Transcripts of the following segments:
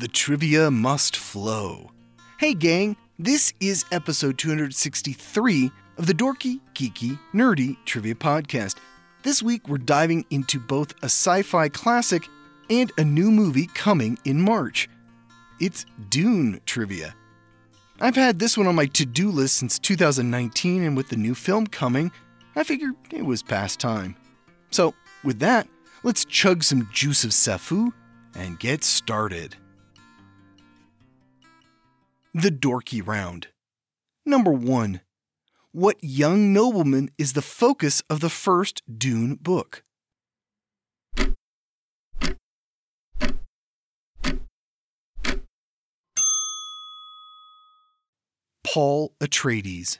The trivia must flow. Hey, gang, this is episode 263 of the Dorky, Geeky, Nerdy Trivia Podcast. This week, we're diving into both a sci fi classic and a new movie coming in March. It's Dune trivia. I've had this one on my to do list since 2019, and with the new film coming, I figured it was past time. So, with that, let's chug some juice of Sapho and get started. The Dorky Round. Number 1. What young nobleman is the focus of the first Dune book? Paul Atreides.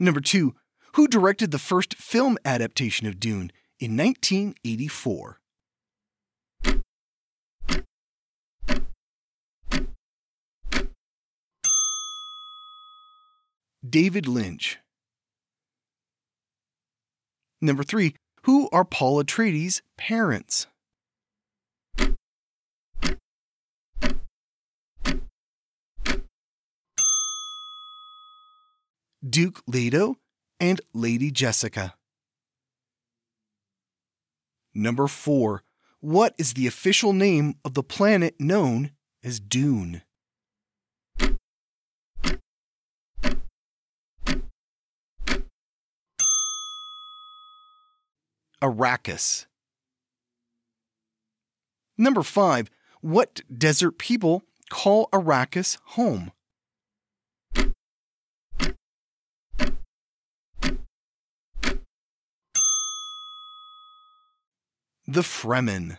Number 2. Who directed the first film adaptation of Dune in 1984? David Lynch. Number 3. Who are Paul Atreides' parents? Duke Leto and Lady Jessica. Number 4. What is the official name of the planet known as Dune? Arrakis. Number 5. What desert people call Arrakis home? The Fremen.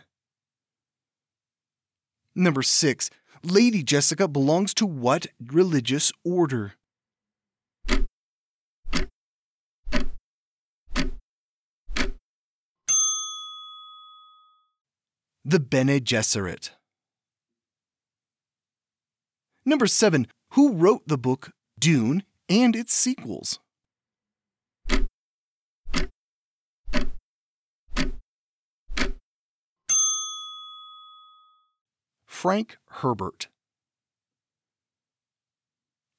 Number 6. Lady Jessica belongs to what religious order? The Bene Gesserit. Number 7. Who wrote the book Dune and its sequels? Frank Herbert.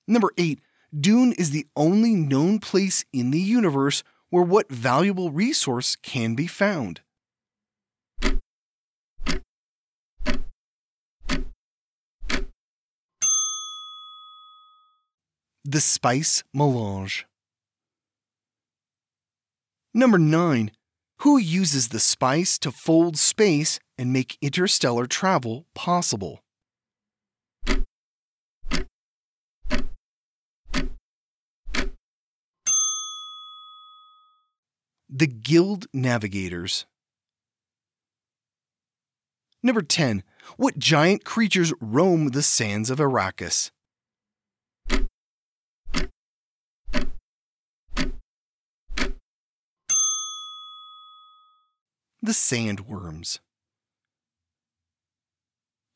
Number 8. Dune is the only known place in the universe where what valuable resource can be found? The Spice Melange. Number 9. Who uses the spice to fold space and make interstellar travel possible? The Guild Navigators. Number 10. What giant creatures roam the sands of Arrakis? The Sandworms.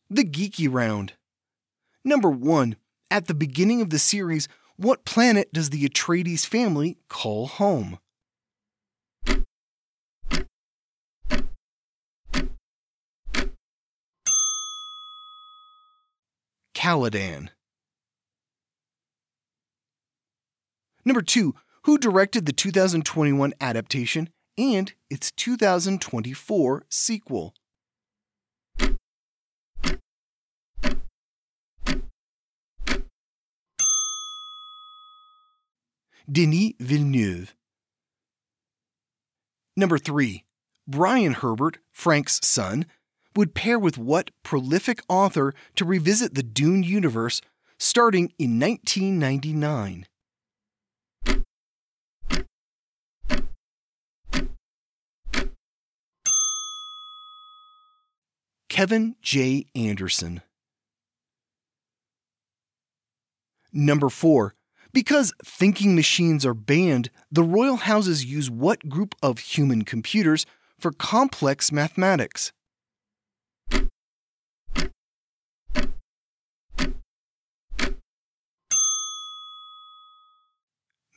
The Geeky Round. Number 1. At the beginning of the series, what planet does the Atreides family call home? Caladan. Number 2. Who directed the 2021 adaptation and its 2024 sequel? Denis Villeneuve. Number 3. Brian Herbert, Frank's son, would pair with what prolific author to revisit the Dune universe starting in 1999? Kevin J. Anderson. Number 4. Because thinking machines are banned, the royal houses use what group of human computers for complex mathematics?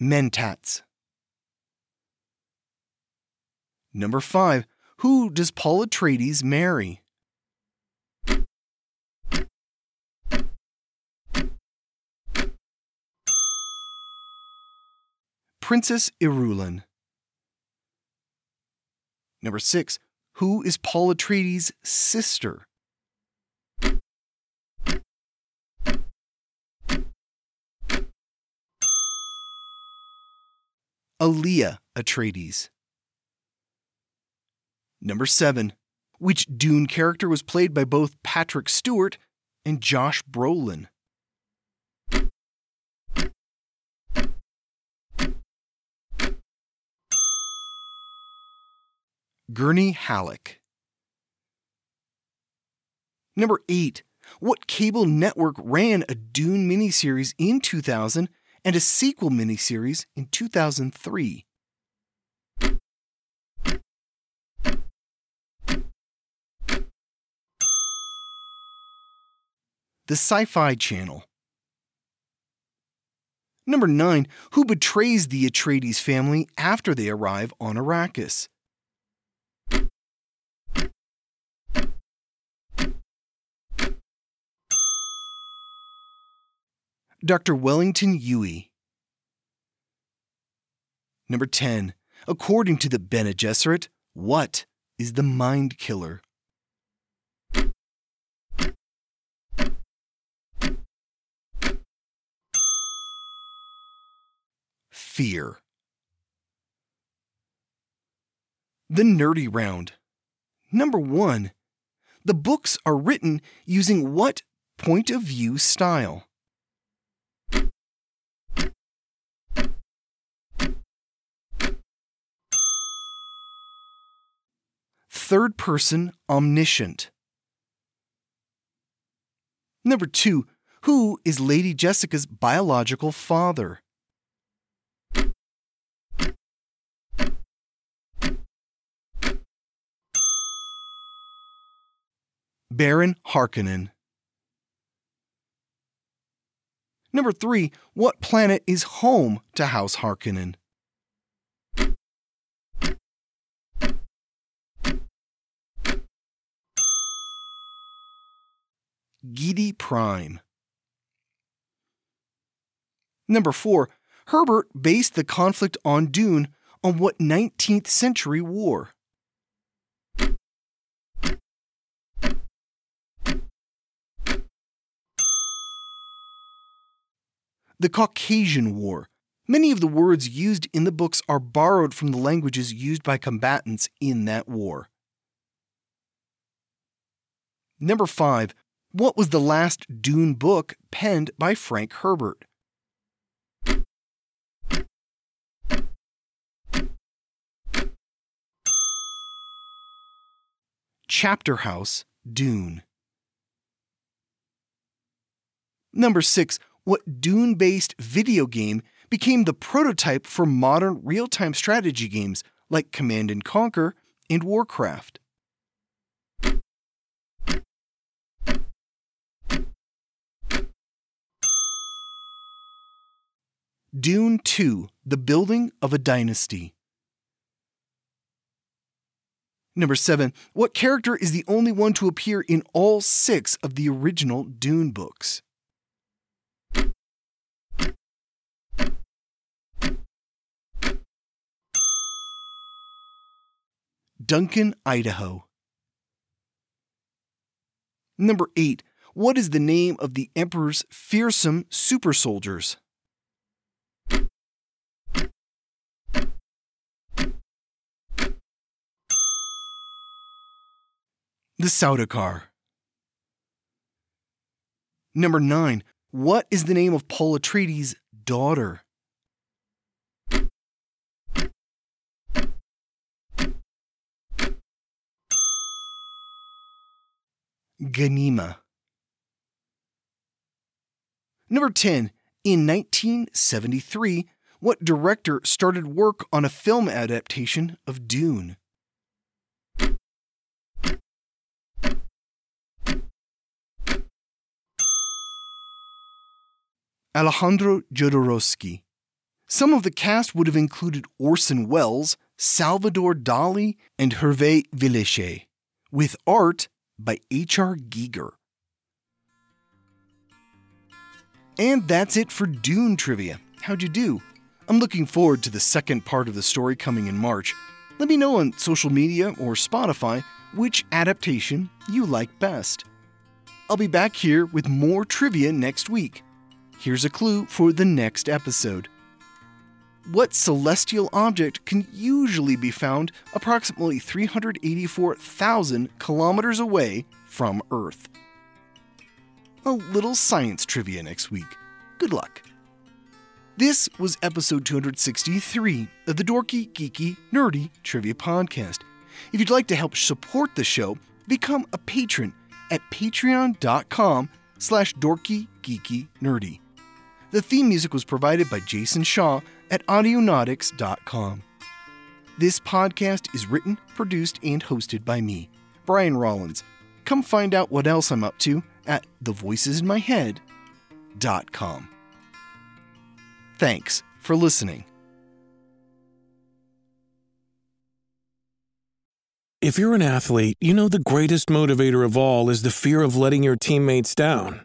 Mentats. Number 5. Who does Paul Atreides marry? Princess Irulan. Number 6. Who is Paul Atreides' sister? Alia Atreides. Number 7. Which Dune character was played by both Patrick Stewart and Josh Brolin? Gurney Halleck. Number 8. What cable network ran a Dune miniseries in 2000 and a sequel miniseries in 2003? The Sci Fi Channel. Number 9. Who betrays the Atreides family after they arrive on Arrakis? Dr. Wellington Yueh. Number 10. According to the Bene Gesserit, what is the mind killer? Fear. The Nerdy Round. Number 1. The books are written using what point of view style? Third person omniscient. Number two, who is Lady Jessica's biological father? Baron Harkonnen. Number three, what planet is home to House Harkonnen? Giedi Prime. Number 4. Herbert based the conflict on Dune on what 19th century war? The Caucasian War. Many of the words used in the books are borrowed from the languages used by combatants in that war. Number 5. What was the last Dune book penned by Frank Herbert? Chapter House, Dune. Number 6. What Dune based video game became the prototype for modern real time strategy games like Command and Conquer and Warcraft? Dune 2 The Building of a Dynasty. Number 7. What character is the only one to appear in all six of the original Dune books? Duncan, Idaho. Number 8. What is the name of the Emperor's fearsome super soldiers? The Sardaukar. Number 9. What is the name of Paul Atreides' daughter? Ghanima. Number 10. In 1973, what director started work on a film adaptation of Dune? Alejandro Jodorowsky. Some of the cast would have included Orson Welles, Salvador Dali, and Hervé Villechaize, with art by H.R. Giger. And that's it for Dune Trivia. How'd you do? I'm looking forward to the second part of the story coming in March. Let me know on social media or Spotify which adaptation you like best. I'll be back here with more trivia next week. Here's a clue for the next episode. What celestial object can usually be found approximately 384,000 kilometers away from Earth? A little science trivia next week. Good luck. This was episode 263 of the Dorky, Geeky, Nerdy Trivia Podcast. If you'd like to help support the show, become a patron at patreon.com slash dorky, geeky, nerdy. The theme music was provided by Jason Shaw at audionautix.com. This podcast is written, produced, and hosted by me, Brian Rollins. Come find out what else I'm up to at thevoicesinmyhead.com. Thanks for listening. If you're an athlete, you know the greatest motivator of all is the fear of letting your teammates down.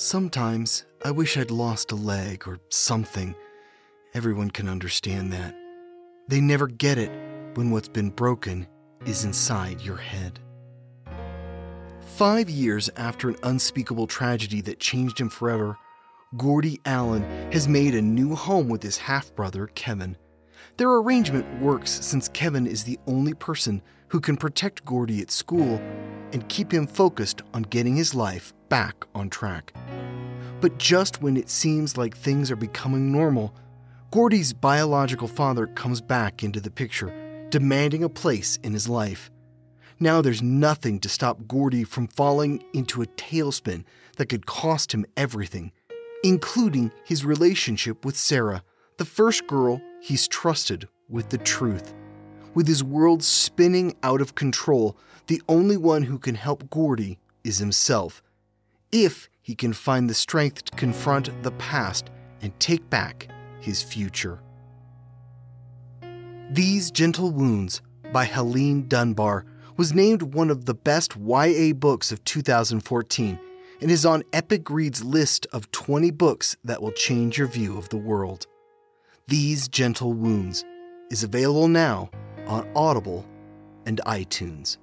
Sometimes I wish I'd lost a leg or something. Everyone can understand that. They never get it when what's been broken is inside your head. Five years after an unspeakable tragedy that changed him forever, Gordy Allen has made a new home with his half brother, Kevin. Their arrangement works since Kevin is the only person who can protect Gordy at school and keep him focused on getting his life back on track. But just when it seems like things are becoming normal, Gordy's biological father comes back into the picture, demanding a place in his life. Now there's nothing to stop Gordy from falling into a tailspin that could cost him everything, including his relationship with Sarah, the first girl he's trusted with the truth. With his world spinning out of control, the only one who can help Gordy is himself. If he can find the strength to confront the past and take back his future. These Gentle Wounds by Helene Dunbar was named one of the best YA books of 2014 and is on Epic Reads list of 20 books that will change your view of the world. These Gentle Wounds is available now on Audible and iTunes.